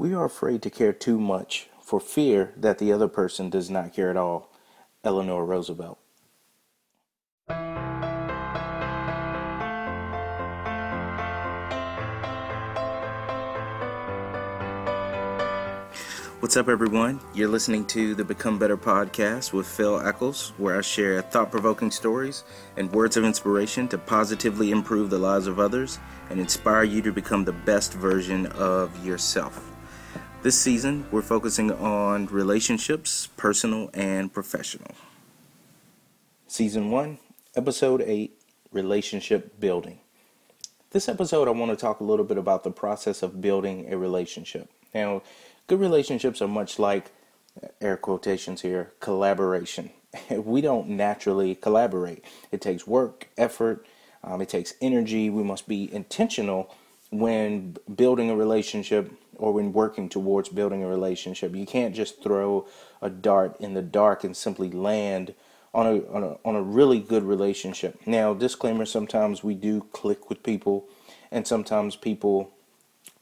We are afraid to care too much for fear that the other person does not care at all. Eleanor Roosevelt. What's up, everyone? You're listening to the Become Better podcast with Phil Eccles, where I share thought provoking stories and words of inspiration to positively improve the lives of others and inspire you to become the best version of yourself. This season, we're focusing on relationships, personal and professional. Season 1, Episode 8 Relationship Building. This episode, I want to talk a little bit about the process of building a relationship. Now, good relationships are much like, air quotations here, collaboration. We don't naturally collaborate, it takes work, effort, um, it takes energy. We must be intentional when building a relationship or when working towards building a relationship. You can't just throw a dart in the dark and simply land on a, on a, on a really good relationship. Now, disclaimer sometimes we do click with people, and sometimes people,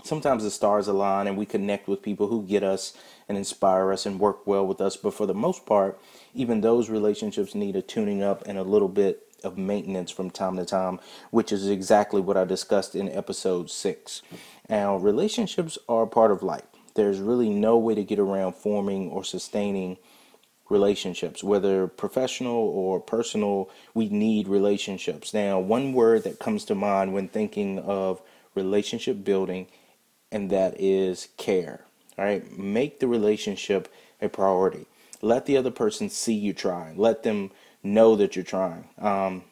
sometimes the stars align and we connect with people who get us and inspire us and work well with us. But for the most part, even those relationships need a tuning up and a little bit of maintenance from time to time, which is exactly what I discussed in episode six. Now, relationships are part of life. There's really no way to get around forming or sustaining relationships, whether professional or personal. We need relationships. Now, one word that comes to mind when thinking of relationship building, and that is care. All right, make the relationship a priority. Let the other person see you trying. Let them know that you're trying. Um,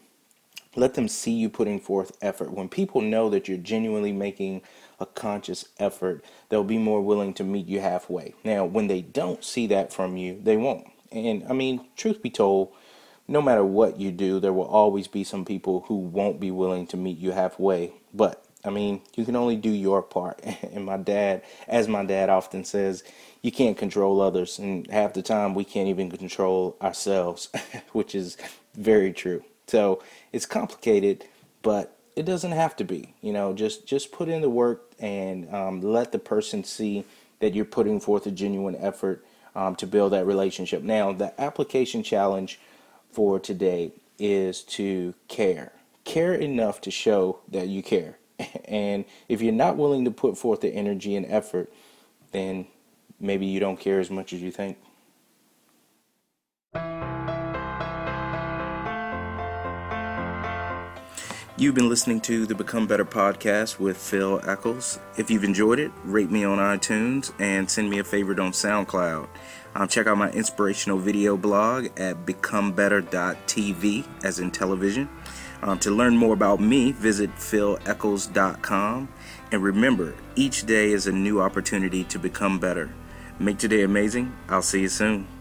let them see you putting forth effort. When people know that you're genuinely making a conscious effort, they'll be more willing to meet you halfway. Now, when they don't see that from you, they won't. And I mean, truth be told, no matter what you do, there will always be some people who won't be willing to meet you halfway. But I mean, you can only do your part. And my dad, as my dad often says, you can't control others. And half the time, we can't even control ourselves, which is very true. So it's complicated, but it doesn't have to be. You know, just just put in the work and um, let the person see that you're putting forth a genuine effort um, to build that relationship. Now, the application challenge for today is to care. Care enough to show that you care. And if you're not willing to put forth the energy and effort, then maybe you don't care as much as you think. You've been listening to the Become Better podcast with Phil Eccles. If you've enjoyed it, rate me on iTunes and send me a favorite on SoundCloud. Um, check out my inspirational video blog at becomebetter.tv, as in television. Um, to learn more about me, visit phileccles.com. And remember, each day is a new opportunity to become better. Make today amazing. I'll see you soon.